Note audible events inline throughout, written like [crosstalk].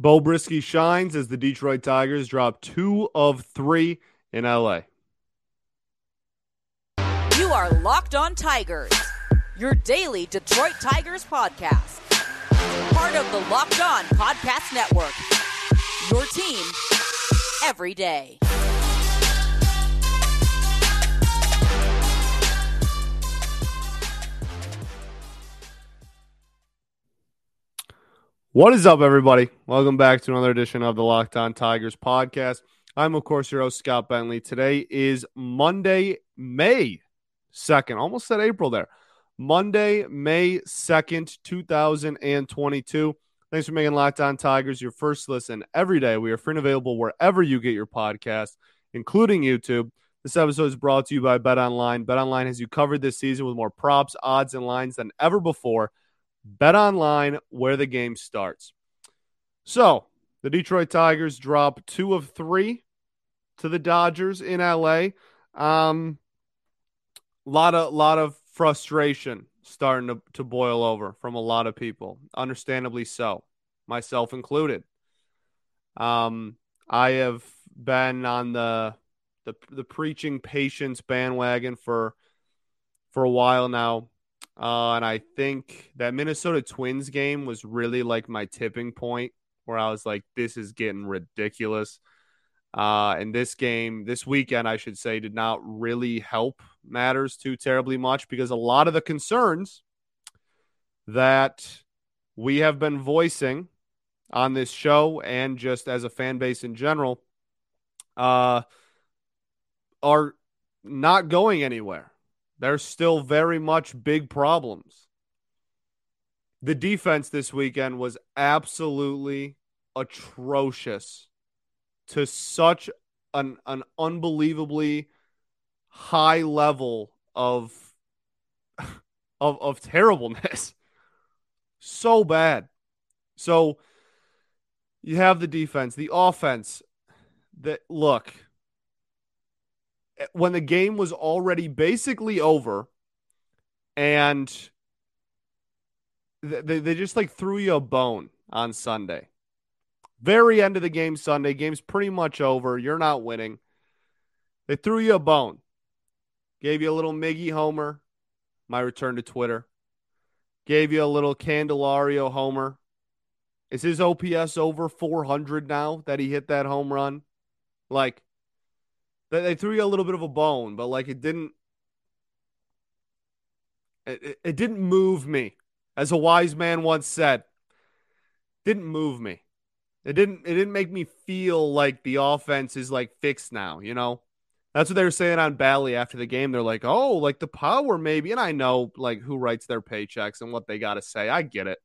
Beau Brieske shines as the Detroit Tigers drop two of three in LA. You are Locked On Tigers, your daily Detroit Tigers podcast. Part of the Locked On Podcast Network. Your team every day. What is up, everybody? Welcome back to another edition of the Locked On Tigers podcast. I'm, of course, your host, Scott Bentley. Today is Monday, May 2nd. Almost said April there. Monday, May 2nd, 2022. Thanks for making Locked On Tigers your first listen every day. We are free and available wherever you get your podcast, including YouTube. This episode is brought to you by Bet Online. Bet Online has you covered this season with more props, odds, and lines than ever before. Bet online where the game starts. So, the Detroit Tigers drop two of three to the Dodgers in LA. Um, lot of lot of frustration starting to, to boil over from a lot of people, understandably so, myself included. Um, I have been on the the the preaching patience bandwagon for for a while now. Uh, and I think that Minnesota Twins game was really like my tipping point where I was like, this is getting ridiculous. Uh, and this game, this weekend, I should say, did not really help matters too terribly much because a lot of the concerns that we have been voicing on this show and just as a fan base in general uh, are not going anywhere. There's still very much big problems. The defense this weekend was absolutely atrocious to such an, an unbelievably high level of [laughs] of of terribleness. [laughs] So bad. So you have the defense, the offense that look, when the game was already basically over and they, they just like threw you a bone on Sunday. Very end of the game Sunday. Game's pretty much over. You're not winning. They threw you a bone. Gave you a little Miggy Homer. My return to Twitter. Gave you a little Candelario Homer. Is his OPS over 400 now that he hit that home run? Like, they, they threw you a little bit of a bone, but like it didn't. It, it didn't move me, as a wise man once said. Didn't move me. It didn't. It didn't make me feel like the offense is like fixed now. You know, that's what they were saying on Bally after the game. They're like, "Oh, like the power maybe." And I know like who writes their paychecks and what they got to say. I get it.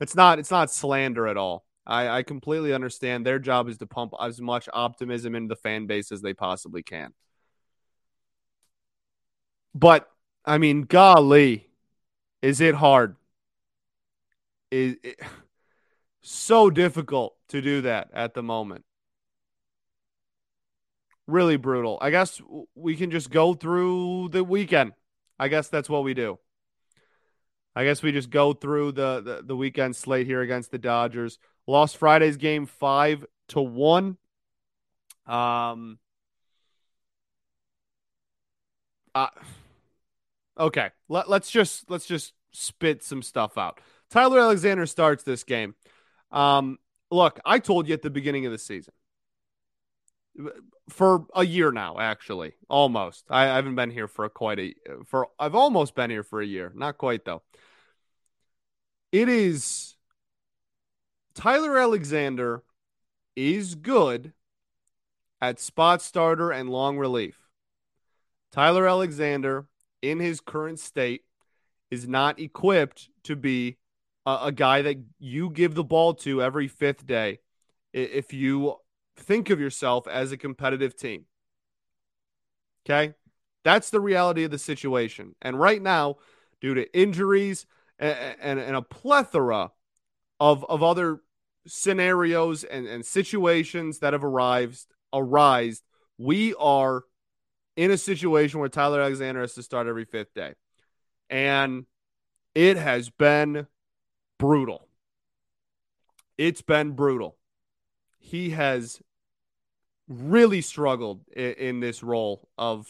It's not. It's not slander at all. I, I completely understand. Their job is to pump as much optimism into the fan base as they possibly can. But I mean, golly, is it hard? Is it so difficult to do that at the moment? Really brutal. I guess we can just go through the weekend. I guess that's what we do. I guess we just go through the, the, the weekend slate here against the Dodgers. Lost Friday's game five to one. Um. Uh, okay, Let, let's just let's just spit some stuff out. Tyler Alexander starts this game. Um, look, I told you at the beginning of the season for a year now, actually, almost. I, I haven't been here for quite a for. I've almost been here for a year, not quite though. It is Tyler Alexander is good at spot starter and long relief. Tyler Alexander, in his current state, is not equipped to be a, a, guy that you give the ball to every fifth day if you think of yourself as a competitive team. Okay? That's the reality of the situation. And right now, due to injuries and, and, and a plethora of, of other scenarios and, and situations that have arrived arise, we are in a situation where Tyler Alexander has to start every fifth day. And it has been brutal. it's been brutal. He has really struggled in, in this role of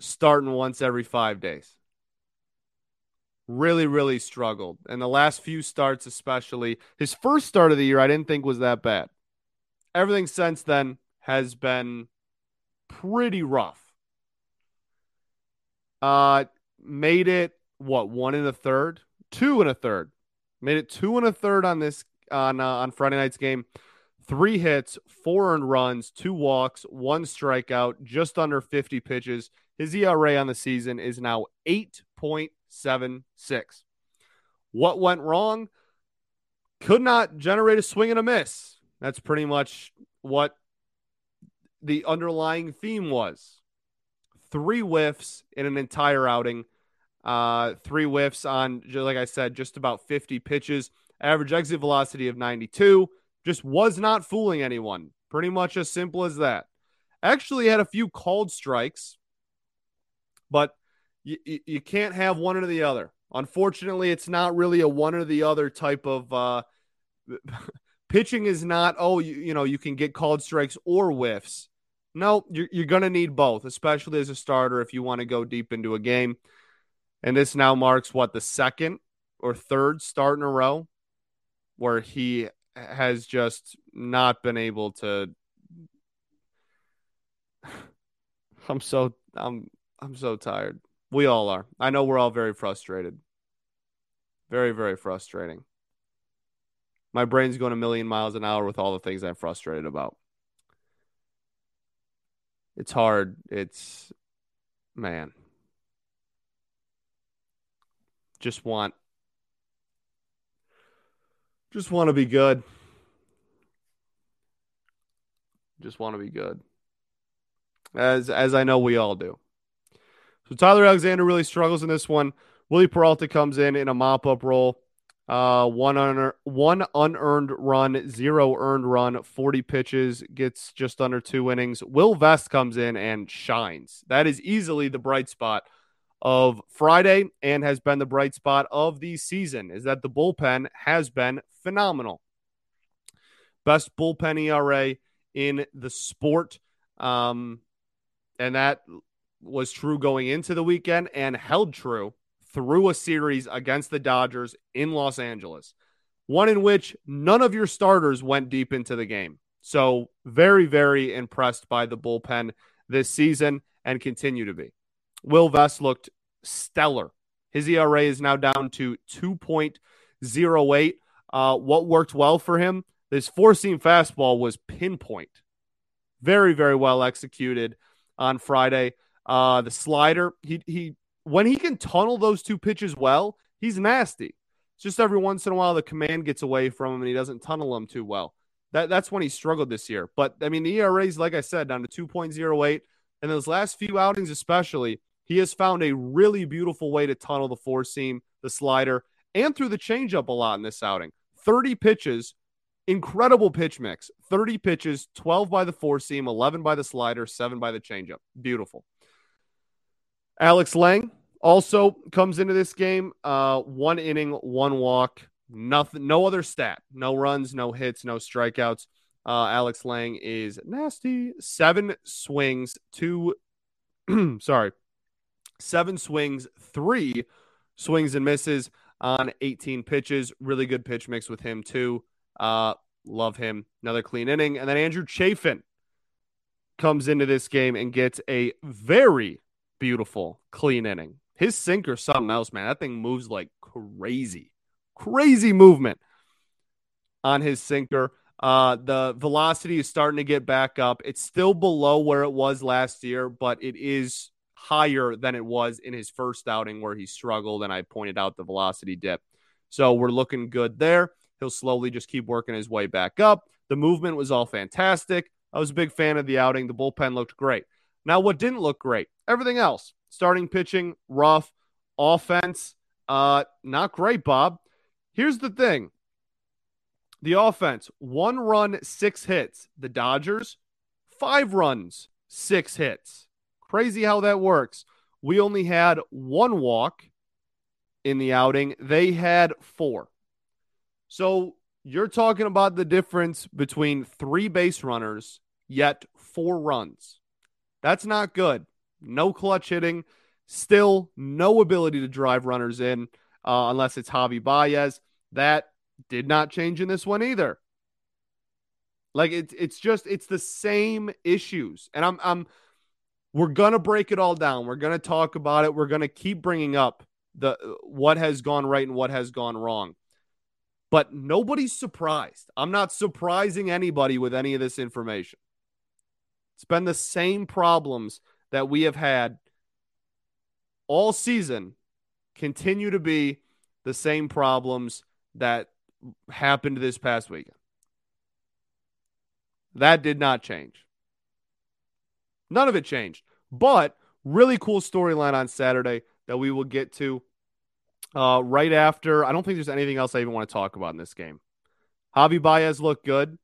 starting once every five days. Really, really struggled. And the last few starts, especially his first start of the year, I didn't think was that bad. Everything since then has been pretty rough. Uh, made it what one and a third, two and a third, made it two and a third on this on uh, on Friday night's game. Three hits, four earned runs, two walks, one strikeout, just under 50 pitches. His ERA on the season is now 8.76. What went wrong? Could not generate a swing and a miss. That's pretty much what the underlying theme was. Three whiffs in an entire outing. Uh, three whiffs on, like I said, just about 50 pitches. Average exit velocity of 92. Just was not fooling anyone. Pretty much as simple as that. Actually, had a few called strikes, but you, you can't have one or the other. Unfortunately, it's not really a one or the other type of uh, [laughs] pitching. Is not oh you, you know you can get called strikes or whiffs. No, you're, you're going to need both, especially as a starter if you want to go deep into a game. And this now marks what the second or third start in a row where he has just not been able to. [sighs] I'm so I'm I'm so tired. We all are. I know we're all very frustrated. Very very frustrating. My brain's going a million miles an hour with all the things I'm frustrated about it's hard. It's man. Just want just want to be good. Just want to be good. As as I know we all do. So Tyler Alexander really struggles in this one. Wily Peralta comes in in a mop up role. Uh, one unearned, one unearned run, zero earned run, 40 pitches, gets just under two innings. Will Vest comes in and shines. That is easily the bright spot of Friday and has been the bright spot of the season. Is that the bullpen has been phenomenal. Best bullpen ERA in the sport. Um, and that was true going into the weekend and held true through a series against the Dodgers in Los Angeles, one in which none of your starters went deep into the game. So, very, very impressed by the bullpen this season and continue to be. Will Vest looked stellar. His ERA is now down to 2.08. Uh, what worked well for him? This four seam fastball was pinpoint. Very, very well executed on Friday. Uh, the slider, he, he when he can tunnel those two pitches well, he's nasty. It's just every once in a while the command gets away from him and he doesn't tunnel them too well. That that's when he struggled this year. But I mean, the ERA is like I said down to 2.08, and those last few outings especially, he has found a really beautiful way to tunnel the four seam, the slider, and through the changeup a lot in this outing. 30 pitches, incredible pitch mix. 30 pitches, 12 by the four seam, 11 by the slider, 7 by the changeup. Beautiful. Alex Lange also comes into this game. Uh, one inning, one walk, nothing, no other stat, no runs, no hits, no strikeouts. Uh, Alex Lange is nasty. Seven swings, two, [clears throat] sorry, seven swings, three swings and misses on 18 pitches. Really good pitch mix with him, too. Uh, love him. Another clean inning. And then Andrew Chafin comes into this game and gets a very beautiful, clean inning. His sinker, something else, man. That thing moves like crazy, crazy movement on his sinker. Uh, the velocity is starting to get back up. It's still below where it was last year, but it is higher than it was in his first outing where he struggled. And I pointed out the velocity dip. So we're looking good there. He'll slowly just keep working his way back up. The movement was all fantastic. I was a big fan of the outing. The bullpen looked great. Now, what didn't look great? Everything else. Starting pitching, rough. Offense, uh, not great, Bob. Here's the thing. The offense, one run, six hits. The Dodgers, five runs, six hits. Crazy how that works. We only had one walk in the outing. They had four. So You're talking about the difference between three base runners, yet four runs. That's not good. No clutch hitting. Still, no ability to drive runners in uh, unless it's Javi Baez. That did not change in this one either. Like it's it's just it's the same issues, and I'm I'm we're gonna break it all down. We're gonna talk about it. We're gonna keep bringing up the what has gone right and what has gone wrong. But nobody's surprised. I'm not surprising anybody with any of this information. It's been the same problems that we have had all season continue to be the same problems that happened this past weekend. That did not change. None of it changed. But really cool storyline on Saturday that we will get to uh, right after. I don't think there's anything else I even want to talk about in this game. Javi Baez looked good.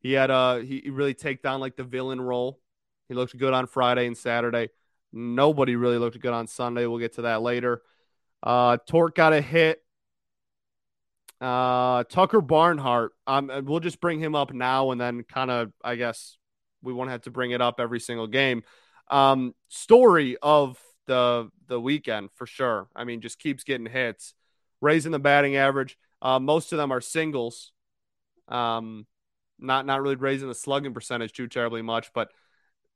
He had uh he really take down like the villain role. He looked good on Friday and Saturday. Nobody really looked good on Sunday. We'll get to that later. Uh Tork got a hit. Uh, Tucker Barnhart. Um, we'll just bring him up now and then kind of, I guess, we won't have to bring it up every single game. Um, story of the the weekend for sure. I mean, just keeps getting hits, raising the batting average. Uh, most of them are singles. Um, not not really raising the slugging percentage too terribly much, but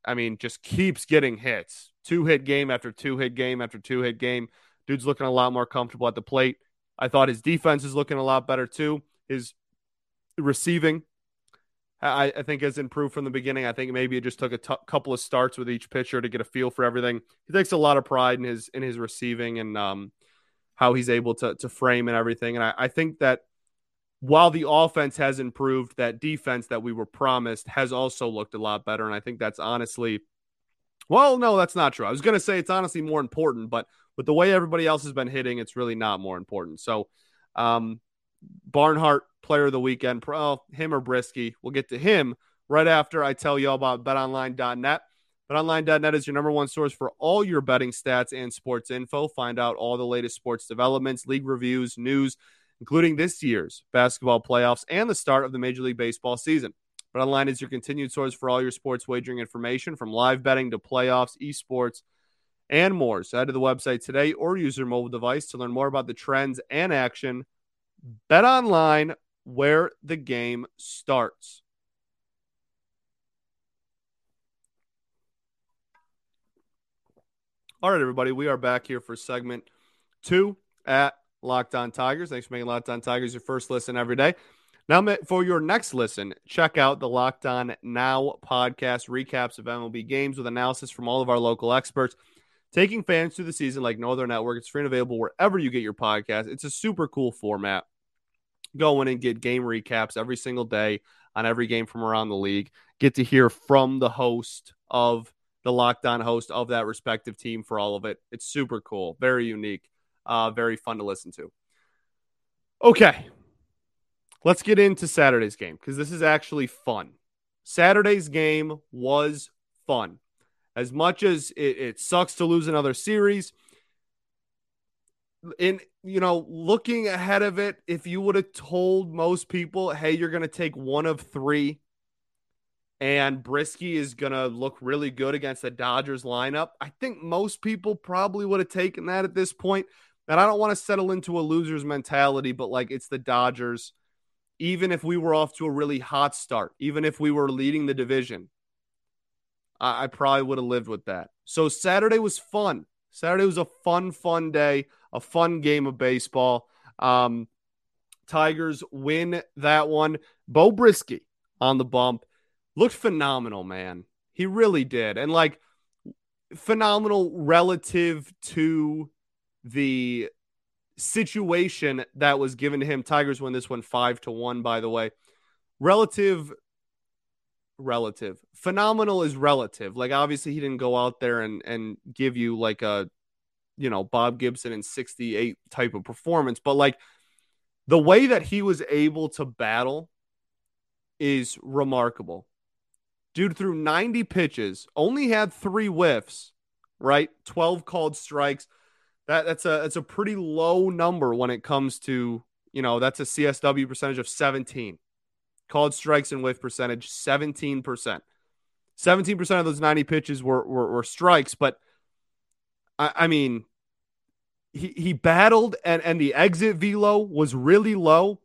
I mean, just keeps getting hits. Two hit game after two hit game after two hit game. Dude's looking a lot more comfortable at the plate. I thought his defense is looking a lot better too. His receiving, I, I think, has improved from the beginning. I think maybe it just took a t- couple of starts with each pitcher to get a feel for everything. He takes a lot of pride in his in his receiving and um, how he's able to to frame and everything. And I, I think that while the offense has improved, that defense that we were promised has also looked a lot better. And I think that's honestly, well, no, that's not true. I was going to say it's honestly more important, but with the way everybody else has been hitting, it's really not more important. So, um, Barnhart, player of the weekend, pro, him or Brieske. We'll get to him right after I tell you all about betonline.net. BetOnline.net is your number one source for all your betting stats and sports info. Find out all the latest sports developments, league reviews, news, including this year's basketball playoffs and the start of the Major League Baseball season. BetOnline is your continued source for all your sports wagering information from live betting to playoffs, esports, and more. So head to the website today or use your mobile device to learn more about the trends and action. Bet online where the game starts. All right, everybody, we are back here for segment two at Locked On Tigers. Thanks for making Locked On Tigers your first listen every day. Now, for your next listen, check out the Locked On Now podcast recaps of MLB games with analysis from all of our local experts taking fans through the season like no other network. It's free and available wherever you get your podcast. It's a super cool format. Go in and get game recaps every single day on every game from around the league. Get to hear from the host of the Locked On host of that respective team for all of it. It's super cool, very unique, uh, very fun to listen to. Okay, let's get into Saturday's game because this is actually fun. Saturday's game was fun. As much as it, it sucks to lose another series, in you know, looking ahead of it, if you would have told most people, hey, you're going to take one of three and Brieske is going to look really good against the Dodgers lineup, I think most people probably would have taken that at this point. And I don't want to settle into a loser's mentality, but like it's the Dodgers. Even if we were off to a really hot start, even if we were leading the division, I, I probably would have lived with that. So Saturday was fun. Saturday was a fun, fun day, a fun game of baseball. Um, Tigers win that one. Beau Brieske on the bump looked phenomenal, man. He really did. And like phenomenal relative to the situation that was given to him. Tigers win this one five to one, by the way. Relative relative. Phenomenal is relative. Like obviously he didn't go out there and and give you like a you know Bob Gibson in 68 type of performance, but like the way that he was able to battle is remarkable. Dude threw 90 pitches, only had 3 whiffs, right? 12 called strikes. That that's a that's a pretty low number when it comes to You know, that's a CSW percentage of 17. Called strikes and whiff percentage 17%. 17% of those 90 pitches were, were, were strikes, but I, I mean, he, he battled and, and the exit velo was really low.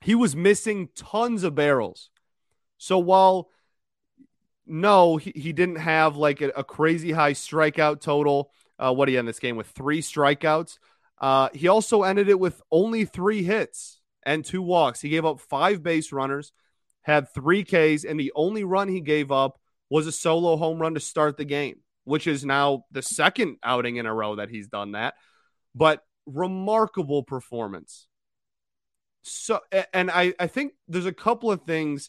He was missing tons of barrels. So while no, he, he didn't have like a, a crazy high strikeout total. Uh, what he in this game with three strikeouts. Uh, he also ended it with only three hits and two walks. He gave up five base runners, had three Ks, and the only run he gave up was a solo home run to start the game, which is now the second outing in a row that he's done that. But remarkable performance. So, and I, I think there's a couple of things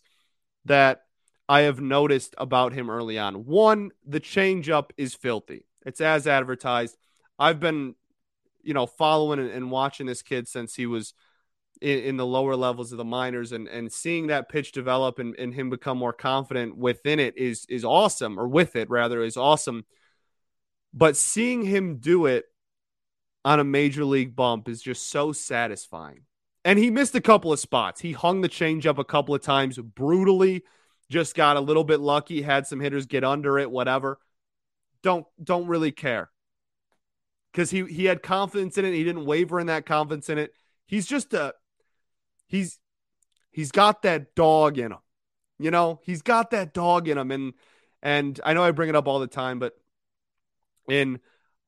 that I have noticed about him early on. One, the changeup is filthy. It's as advertised. I've been, you know, following and, watching this kid since he was in, in, the lower levels of the minors, and and seeing that pitch develop and, and him become more confident within it is is awesome, or with it rather is awesome. But seeing him do it on a major league bump is just so satisfying. And he missed a couple of spots. He hung the changeup a couple of times brutally just got a little bit lucky, had some hitters get under it, whatever. Don't don't really care. Cuz he he had confidence in it, he didn't waver in that confidence in it. He's just a he's he's got that dog in him. You know, he's got that dog in him and and I know I bring it up all the time, but in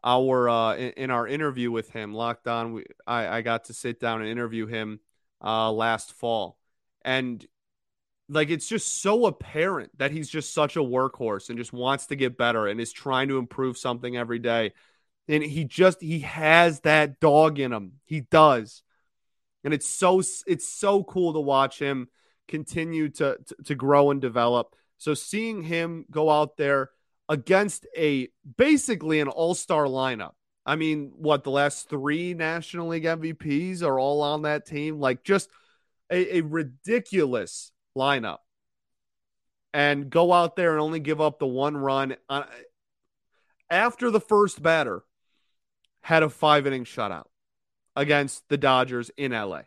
our uh in our interview with him, locked on, we, I I got to sit down and interview him uh last fall. And like it's just so apparent that he's just such a workhorse and just wants to get better and is trying to improve something every day. And he just he has that dog in him. He does. And it's so it's so cool to watch him continue to to, to grow and develop. So seeing him go out there against a basically an all-star lineup. I mean, what the last 3 National League MVPs are all on that team like just a, a ridiculous lineup and go out there and only give up the one run uh, after the first batter had a five inning shutout against the Dodgers in LA.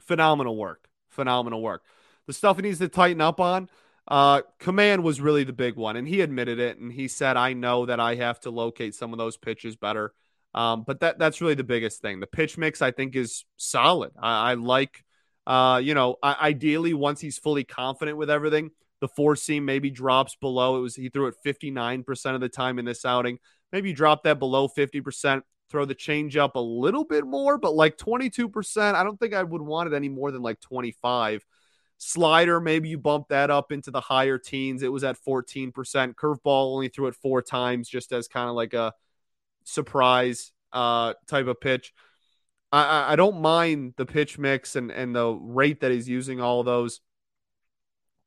Phenomenal work. Phenomenal work. The stuff he needs to tighten up on. Uh, command was really the big one, and he admitted it. And he said, "I know that I have to locate some of those pitches better." Um, but that that's really the biggest thing. The pitch mix, I think, is solid. I, I like uh, you know, ideally, once he's fully confident with everything, the four seam maybe drops below. It was he threw it 59% of the time in this outing. Maybe drop that below 50%, throw the change up a little bit more, but like 22%, I don't think I would want it any more than like 25. Slider, maybe you bump that up into the higher teens. It was at 14%. Curveball only threw it four times just as kind of like a surprise uh, type of pitch. I, I don't mind the pitch mix and, and the rate that he's using all those.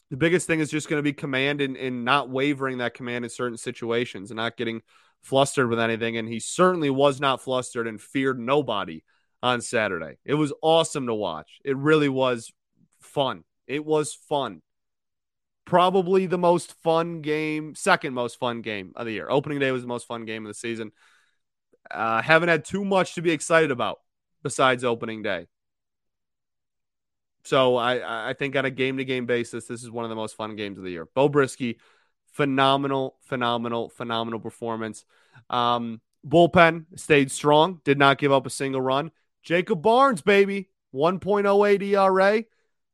The biggest thing is just going to be command and, and not wavering that command in certain situations and not getting flustered with anything. And he certainly was not flustered and feared nobody on Saturday. It was awesome to watch. It really was fun. It was fun. Probably the most fun game, second most fun game of the year. Opening day was the most fun game of the season. Uh, haven't had too much to be excited about besides opening day. So I, I think on a game to game basis, this is one of the most fun games of the year. Beau Brieske, phenomenal, phenomenal, phenomenal performance. Um, bullpen stayed strong, did not give up a single run. Jacob Barnes, baby, 1.08 ERA.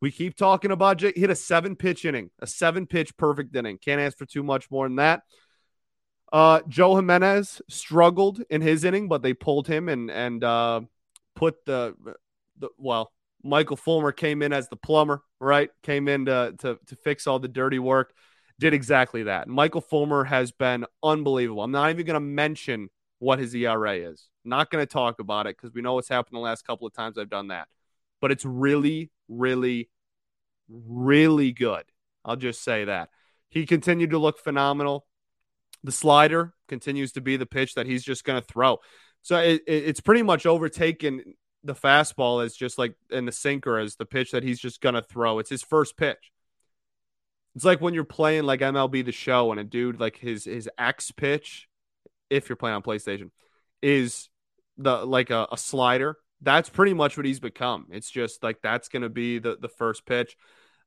We keep talking about Jake. Hit a seven pitch inning, a seven pitch perfect inning. Can't ask for too much more than that. Uh, Joe Jimenez struggled in his inning, but they pulled him and and uh, put the the well, Michael Fulmer came in as the plumber, right? Came in to to, to fix all the dirty work. Did exactly that. Michael Fulmer has been unbelievable. I'm not even going to mention what his ERA is. Not going to talk about it because we know what's happened the last couple of times I've done that. But it's really, really, really good. I'll just say that. He continued to look phenomenal. The slider continues to be the pitch that he's just going to throw. So it, it's pretty much overtaken the fastball as just like in the sinker as the pitch that he's just gonna throw. It's his first pitch. It's like when you're playing like MLB the show and a dude like his his X pitch, if you're playing on PlayStation, is the like a, a slider that's pretty much what he's become. It's just like that's to be the, the first pitch.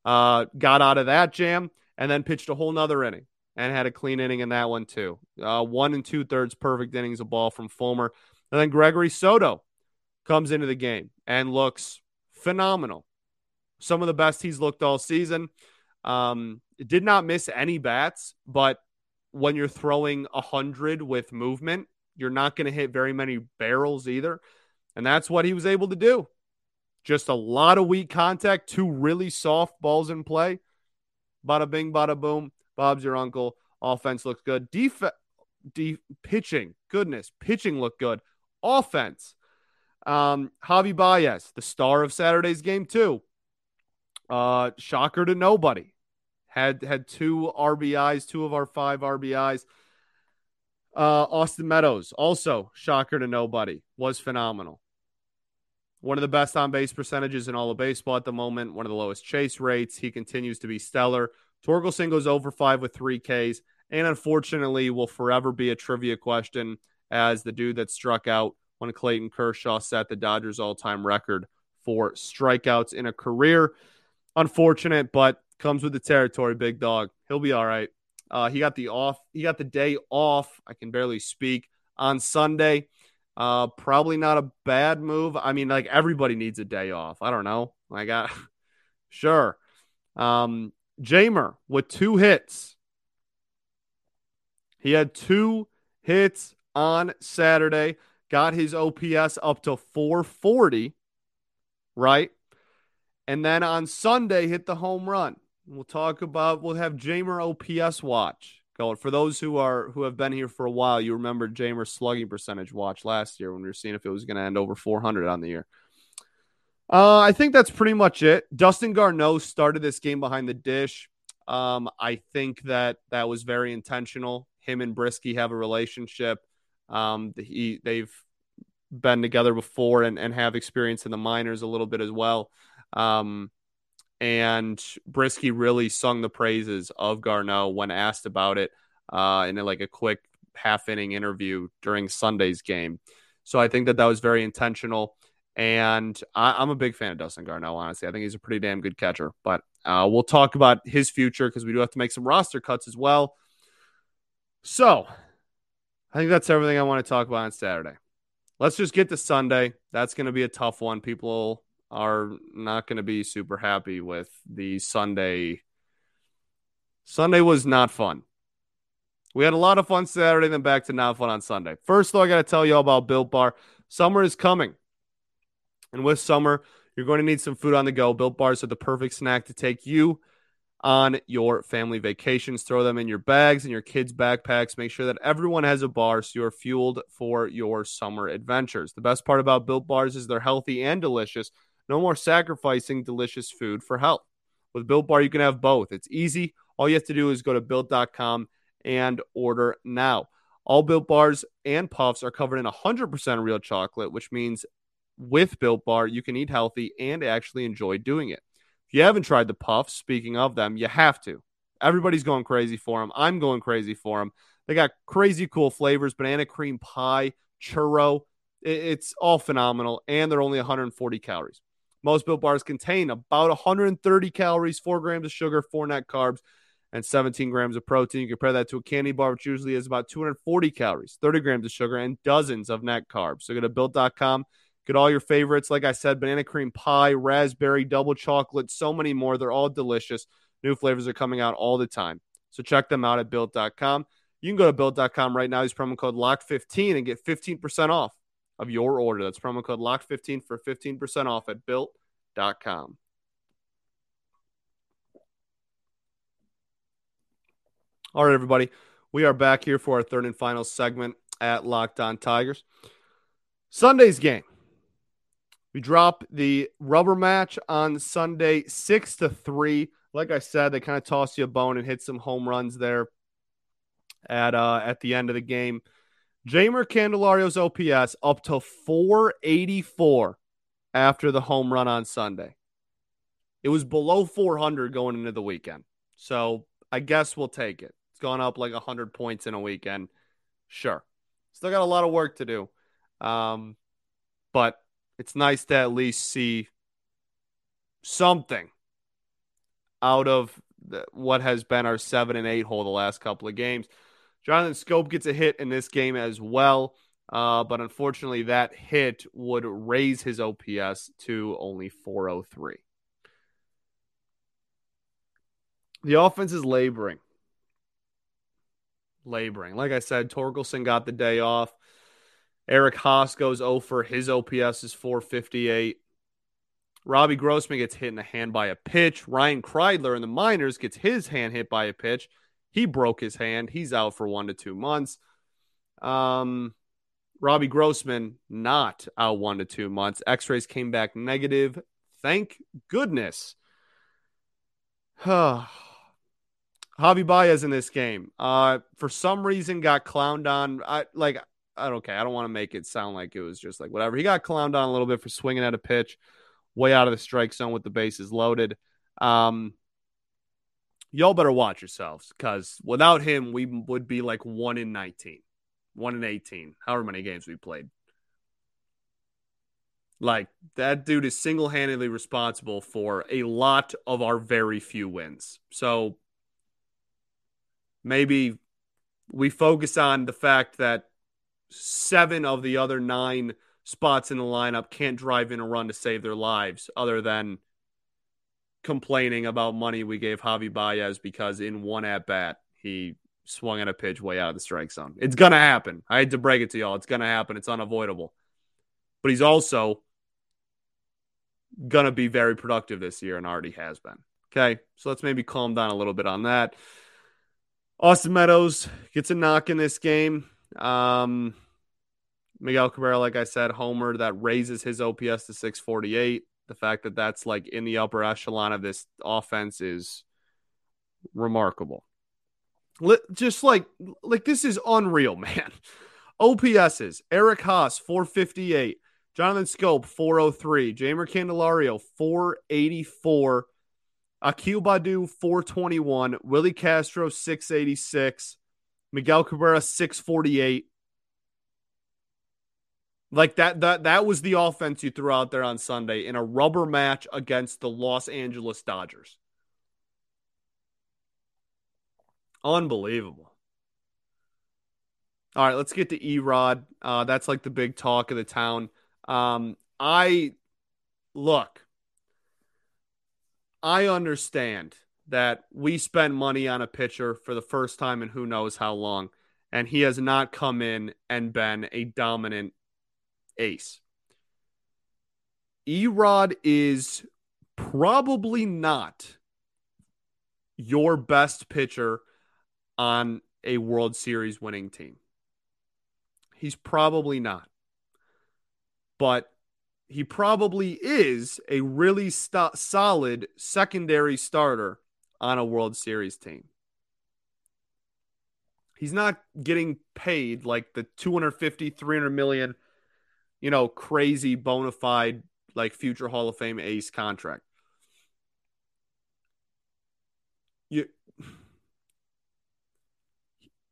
Uh, got out of that jam and then pitched a whole nother inning and had a clean inning in that one too. Uh, one and two thirds perfect innings of ball from Fulmer. And then Gregory Soto comes into the game and looks phenomenal. Some of the best he's looked all season. Um, did not miss any bats, but when you're throwing a hundred with movement, you're not going to hit very many barrels either. And that's what he was able to do. Just a lot of weak contact, two really soft balls in play. Bada bing, bada boom. Bob's your uncle. Offense looks good. Def- de- pitching, goodness, pitching looked good. Offense, um, Javi Baez, the star of Saturday's game too. Uh, shocker to nobody. Had had two RBIs, two of our five RBIs. Uh, Austin Meadows, also shocker to nobody, was phenomenal. One of the best on base percentages in all of baseball at the moment, one of the lowest chase rates. He continues to be stellar. Torkelson goes over five with three Ks, and unfortunately will forever be a trivia question as the dude that struck out when Clayton Kershaw set the Dodgers all time record for strikeouts in a career. Unfortunate, but comes with the territory, big dog. He'll be all right. Uh, he got the off. He got the day off. I can barely speak on Sunday. Uh, probably not a bad move. I mean, like everybody needs a day off. I don't know. I got [laughs] sure. Um, Jeimer with two hits. He had two hits on Saturday, got his OPS up to 440, right? And then on Sunday, hit the home run. We'll talk about, we'll have Jeimer OPS watch going. For those who are who have been here for a while, you remember Jeimer's slugging percentage watch last year when we were seeing if it was going to end over 400 on the year. Uh, I think that's pretty much it. Dustin Garneau started this game behind the dish. Um, I think that that was very intentional. Him and Brieske have a relationship. Um, he they've been together before and, and have experience in the minors a little bit as well. Um, and Brieske really sung the praises of Garneau when asked about it uh, in like a quick half inning interview during Sunday's game. So I think that that was very intentional. And I, am a big fan of Dustin Garneau, honestly. I think he's a pretty damn good catcher. But uh, we'll talk about his future because we do have to make some roster cuts as well. So I think that's everything I want to talk about on Saturday. Let's just get to Sunday. That's going to be a tough one. People are not going to be super happy with the Sunday. Sunday was not fun. We had a lot of fun Saturday, then back to not fun on Sunday. First, though, I got to tell you all about Built Bar. Summer is coming. And with summer, you're going to need some food on the go. Built Bars are the perfect snack to take you on your family vacations. Throw them in your bags and your kids' backpacks. Make sure that everyone has a bar so you're fueled for your summer adventures. The best part about Built Bars is they're healthy and delicious. No more sacrificing delicious food for health. With Built Bar, you can have both. It's easy. All you have to do is go to built.com and order now. All Built Bars and Puffs are covered in 100% real chocolate, which means with Built Bar, you can eat healthy and actually enjoy doing it. If you haven't tried the Puffs, speaking of them, you have to. Everybody's going crazy for them. I'm going crazy for them. They got crazy cool flavors banana cream pie, churro. It's all phenomenal, and they're only 140 calories. Most built bars contain about 130 calories, 4 grams of sugar, 4 net carbs, and 17 grams of protein. You compare that to a candy bar, which usually is about 240 calories, 30 grams of sugar, and dozens of net carbs. So go to built.com, get all your favorites. Like I said, banana cream pie, raspberry, double chocolate, so many more. They're all delicious. New flavors are coming out all the time. So check them out at built.com. You can go to built.com right now. Use promo code LOCK15 and get 15% off of your order. That's promo code LOCK15 for 15% off at built.com. All right, everybody. We are back here for our third and final segment at Locked On Tigers. Sunday's game. We drop the rubber match on Sunday, six to three. Like I said, they kind of toss you a bone and hit some home runs there at uh, at the end of the game. Jeimer Candelario's OPS up to 484 after the home run on Sunday. It was below 400 going into the weekend. So I guess we'll take it. It's gone up like 100 points in a weekend. Sure. Still got a lot of work to do. Um, but it's nice to at least see something out of the, what has been our seven and eight hole the last couple of games. Jonathan Schoop gets a hit in this game as well, uh, but unfortunately, that hit would raise his OPS to only 403. The offense is laboring. Laboring. Like I said, Torkelson got the day off. Eric Haase goes over. His OPS is 458. Robbie Grossman gets hit in the hand by a pitch. Ryan Kreidler in the minors gets his hand hit by a pitch. He broke his hand. He's out for one to two months. Um, Robbie Grossman not out one to two months. X rays came back negative. Thank goodness. [sighs] Javi Baez in this game, uh, for some reason got clowned on. I like. I don't care. I don't want to make it sound like it was just like whatever. He got clowned on a little bit for swinging at a pitch way out of the strike zone with the bases loaded. Um, y'all better watch yourselves because without him, we would be like one in 19, one in 18, however many games we played. Like that dude is single handedly responsible for a lot of our very few wins. So maybe we focus on the fact that seven of the other nine spots in the lineup can't drive in a run to save their lives other than complaining about money we gave Javi Baez because in one at bat he swung at a pitch way out of the strike zone. It's gonna happen. I had to break it to y'all. It's gonna happen. It's unavoidable. But he's also gonna be very productive this year and already has been. Okay, so let's maybe calm down a little bit on that. Austin Meadows gets a knock in this game. Um, Miguel Cabrera, like I said, homer that raises his OPS to 648. The fact that that's like in the upper echelon of this offense is remarkable. Just like like this is unreal, [laughs] man. OPSs: Eric Haase 458, Jonathan Schoop 403, Jeimer Candelario 484, Akil Baddoo 421, Willi Castro 686, Miguel Cabrera 648. Like that that that was the offense you threw out there on Sunday in a rubber match against the Los Angeles Dodgers. Unbelievable. All right, let's get to Erod. Uh, that's like the big talk of the town. Um, I look, I understand that we spend money on a pitcher for the first time in who knows how long, and he has not come in and been a dominant ace. Erod is probably not your best pitcher on a World Series winning team. He's probably not. But he probably is a really st- solid secondary starter on a World Series team. He's not getting paid like the 250, 300 million you know, crazy bona fide like future Hall of Fame ace contract. You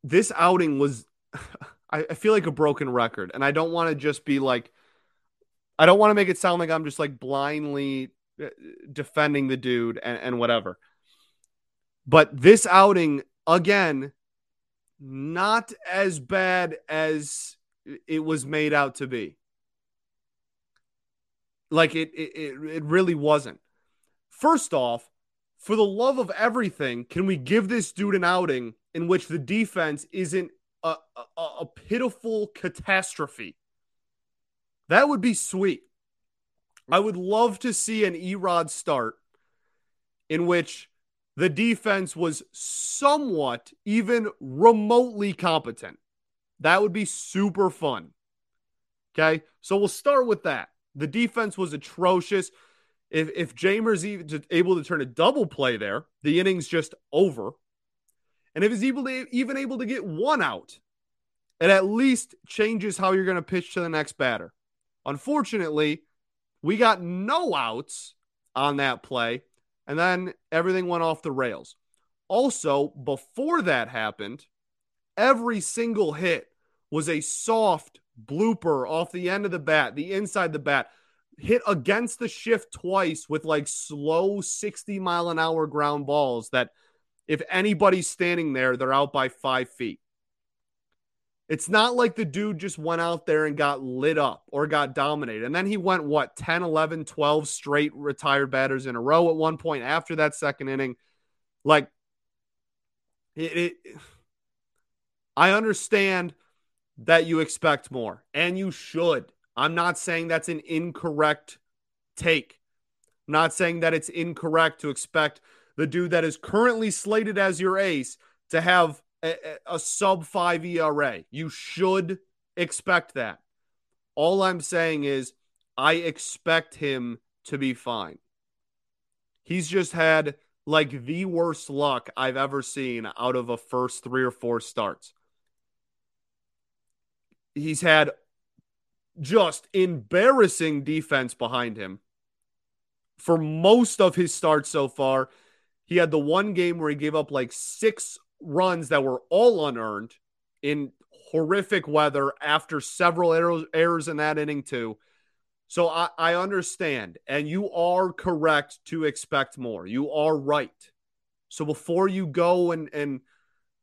this outing was [laughs] I, I feel like a broken record, and I don't want to just be like I don't want to make it sound like I'm just like blindly uh, defending the dude and, and whatever. But this outing again, not as bad as it was made out to be. Like it, it, it really wasn't. First off, for the love of everything, can we give this dude an outing in which the defense isn't a, a, a pitiful catastrophe? That would be sweet. I would love to see an Erod start in which the defense was somewhat, even remotely competent. That would be super fun. Okay. So we'll start with that. The defense was atrocious. If if Jeimer's able to turn a double play there, the inning's just over. And if he's able to, even able to get one out, it at least changes how you're going to pitch to the next batter. Unfortunately, we got no outs on that play, and then everything went off the rails. Also, before that happened, every single hit was a soft blooper off the end of the bat, the inside the bat. hit against the shift twice with like slow 60 mile an hour ground balls that if anybody's standing there, they're out by five feet. It's not like the dude just went out there and got lit up or got dominated. And then he went, what, 10, 11, 12 straight retired batters in a row at one point after that second inning. Like, it, it I understand that you expect more and you should. I'm not saying that's an incorrect take. I'm not saying that it's incorrect to expect the dude that is currently slated as your ace to have a, a, sub five ERA. You should expect that. All I'm saying is, I expect him to be fine. He's just had like the worst luck I've ever seen out of a first three or four starts. He's had just embarrassing defense behind him for most of his starts so far. He had the one game where he gave up like six runs that were all unearned in horrific weather after several errors, errors in that inning, too. So I, I understand, and you are correct to expect more. You are right. So before you go and, and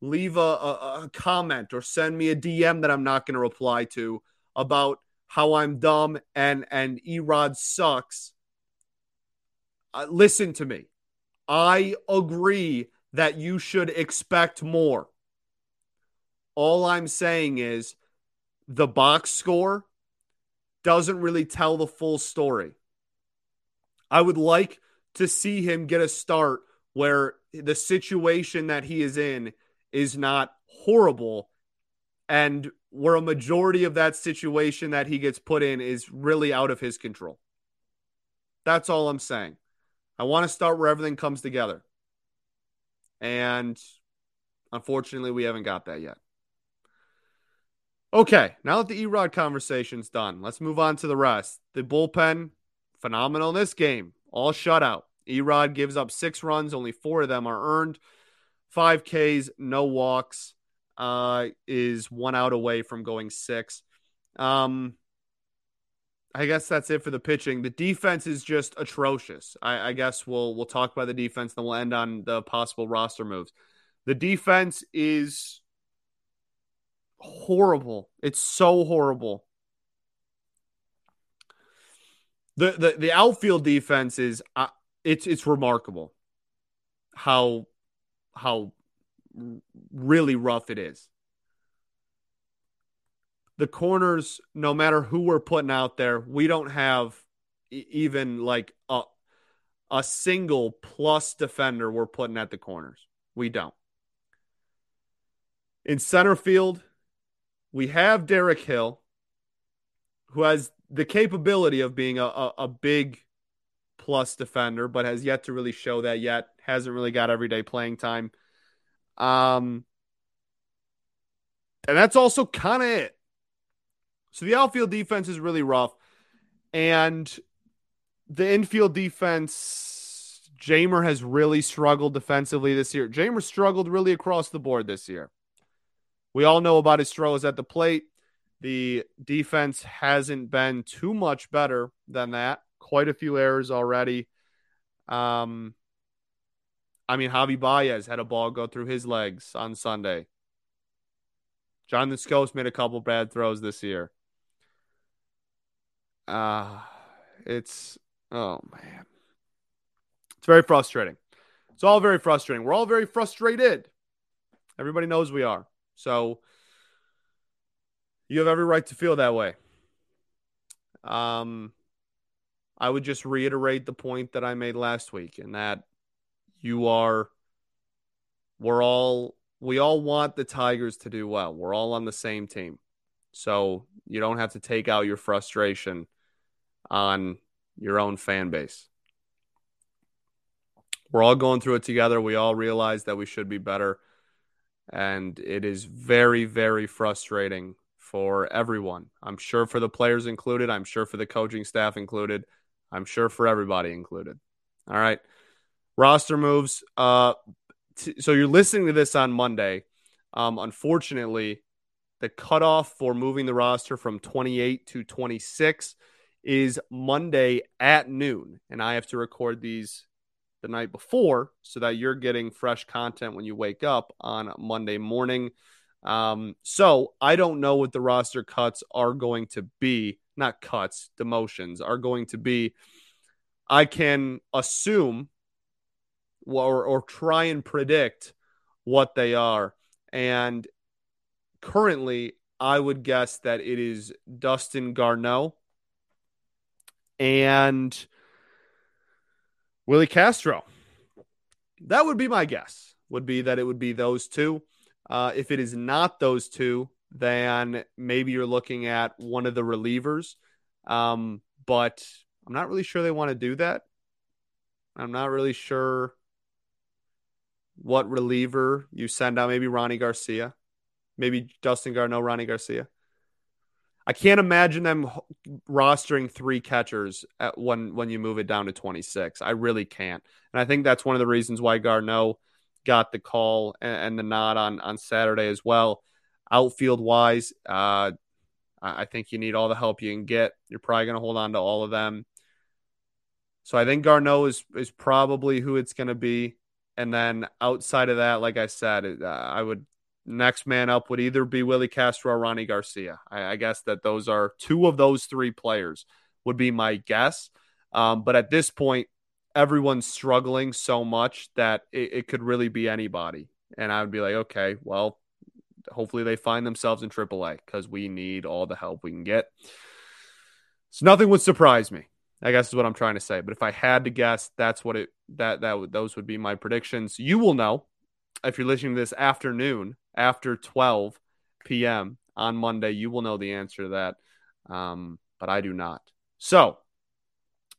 leave a, a, a comment or send me a DM that I'm not going to reply to about how I'm dumb and and Erod sucks. Uh, listen to me. I agree that you should expect more. All I'm saying is the box score doesn't really tell the full story. I would like to see him get a start where the situation that he is in is not horrible and where a majority of that situation that he gets put in is really out of his control. That's all I'm saying. I want to start where everything comes together. And unfortunately, we haven't got that yet. Okay, now that the Erod conversation's done, let's move on to the rest. The bullpen, phenomenal in this game, all shutout. Erod gives up six runs, only four of them are earned. Five Ks, no walks, uh, is one out away from going six. Um, I guess that's it for the pitching. The defense is just atrocious. I, I, guess we'll we'll talk about the defense, then we'll end on the possible roster moves. The defense is horrible. It's so horrible. The the the outfield defense is uh, it's it's remarkable how how really rough it is the corners, no matter who we're putting out there, we don't have even like a a single plus defender we're putting at the corners. We don't. In center field, we have Derek Hill, who has the capability of being a, a, a big plus defender, but has yet to really show that yet. Hasn't really got everyday playing time. Um, and that's also kind of it. So the outfield defense is really rough. And the infield defense, Jeimer has really struggled defensively this year. Jeimer struggled really across the board this year. We all know about his struggles at the plate. The defense hasn't been too much better than that. Quite a few errors already. Um, I mean, Javy Baez had a ball go through his legs on Sunday. Jonathan Schoop's made a couple bad throws this year. Uh, it's, oh man. It's very frustrating. It's all very frustrating. We're all very frustrated. Everybody knows we are. So you have every right to feel that way. Um, I would just reiterate the point that I made last week, and that you are, we're all, we all want the Tigers to do well. We're all on the same team. So you don't have to take out your frustration on your own fan base. We're all going through it together. We all realize that we should be better. And it is very, very frustrating for everyone. I'm sure for the players included. I'm sure for the coaching staff included. I'm sure for everybody included. All right. Roster moves. Uh, t- so you're listening to this on Monday. Um, unfortunately, the cutoff for moving the roster from 28 to 26 is Monday at noon. And I have to record these the night before so that you're getting fresh content when you wake up on Monday morning. Um, so I don't know what the roster cuts are going to be, not cuts, demotions are going to be. I can assume or, or try and predict what they are. And currently, I would guess that it is Dustin Garneau and Willi Castro. That would be my guess, would be that it would be those two. Uh, if it is not those two, then maybe you're looking at one of the relievers. Um, but I'm not really sure they want to do that. I'm not really sure what reliever you send out. Maybe Rony Garcia, maybe Dustin Garneau, Rony Garcia. I can't imagine them rostering three catchers at when when you move it down to 26. I really can't, and I think that's one of the reasons why Garneau got the call and, and the nod on on Saturday as well. Outfield wise, uh, I think you need all the help you can get. You're probably going to hold on to all of them. So I think Garneau is is probably who it's going to be. And then outside of that, like I said, uh, I would next man up would either be Willi Castro or Rony Garcia. I, I, guess that those are two of those three players would be my guess. Um, but at this point, everyone's struggling so much that it, it could really be anybody. And I would be like, okay, well, hopefully they find themselves in AAA because we need all the help we can get. So nothing would surprise me. I guess is what I'm trying to say. But if I had to guess, that's what it that that those would be my predictions. You will know if you're listening to this afternoon after 12 p.m. on Monday. You will know the answer to that, um, but I do not. So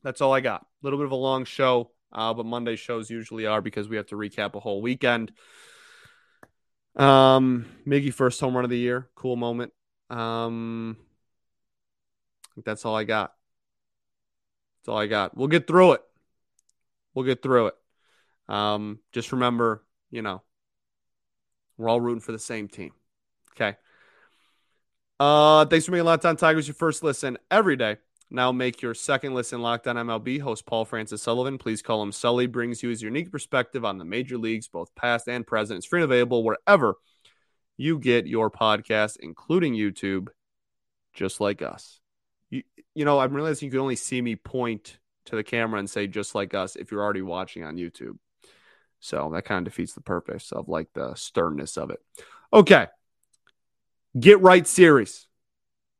that's all I got. A little bit of a long show, uh, but Monday shows usually are because we have to recap a whole weekend. Um, Miggy first home run of the year, cool moment. Um, that's all I got. That's all I got. We'll get through it. We'll get through it. Um, just remember, you know, we're all rooting for the same team. Okay. Uh, thanks for making Locked On Tigers your first listen every day. Now make your second listen Locked On MLB. Host Paul Francis Sullivan, please call him Sully, brings you his unique perspective on the major leagues, both past and present. It's free and available wherever you get your podcast, including YouTube, just like us you know, I'm realizing you can only see me point to the camera and say just like us if you're already watching on YouTube. So that kind of defeats the purpose of like the sternness of it. Okay. Get right series.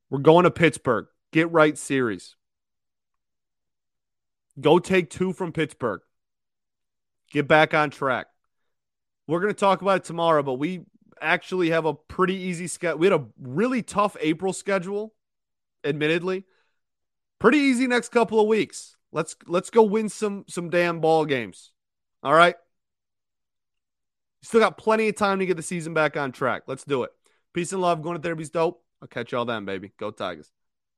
We're going to Pittsburgh. Get right series. Go take two from Pittsburgh. Get back on track. We're going to talk about it tomorrow, but we actually have a pretty easy schedule. We had a really tough April schedule admittedly. Pretty easy next couple of weeks. Let's let's go win some some damn ball games. All right. Still got plenty of time to get the season back on track. Let's do it. Peace and love. Going to therapy's dope. I'll catch y'all then, baby. Go Tigers.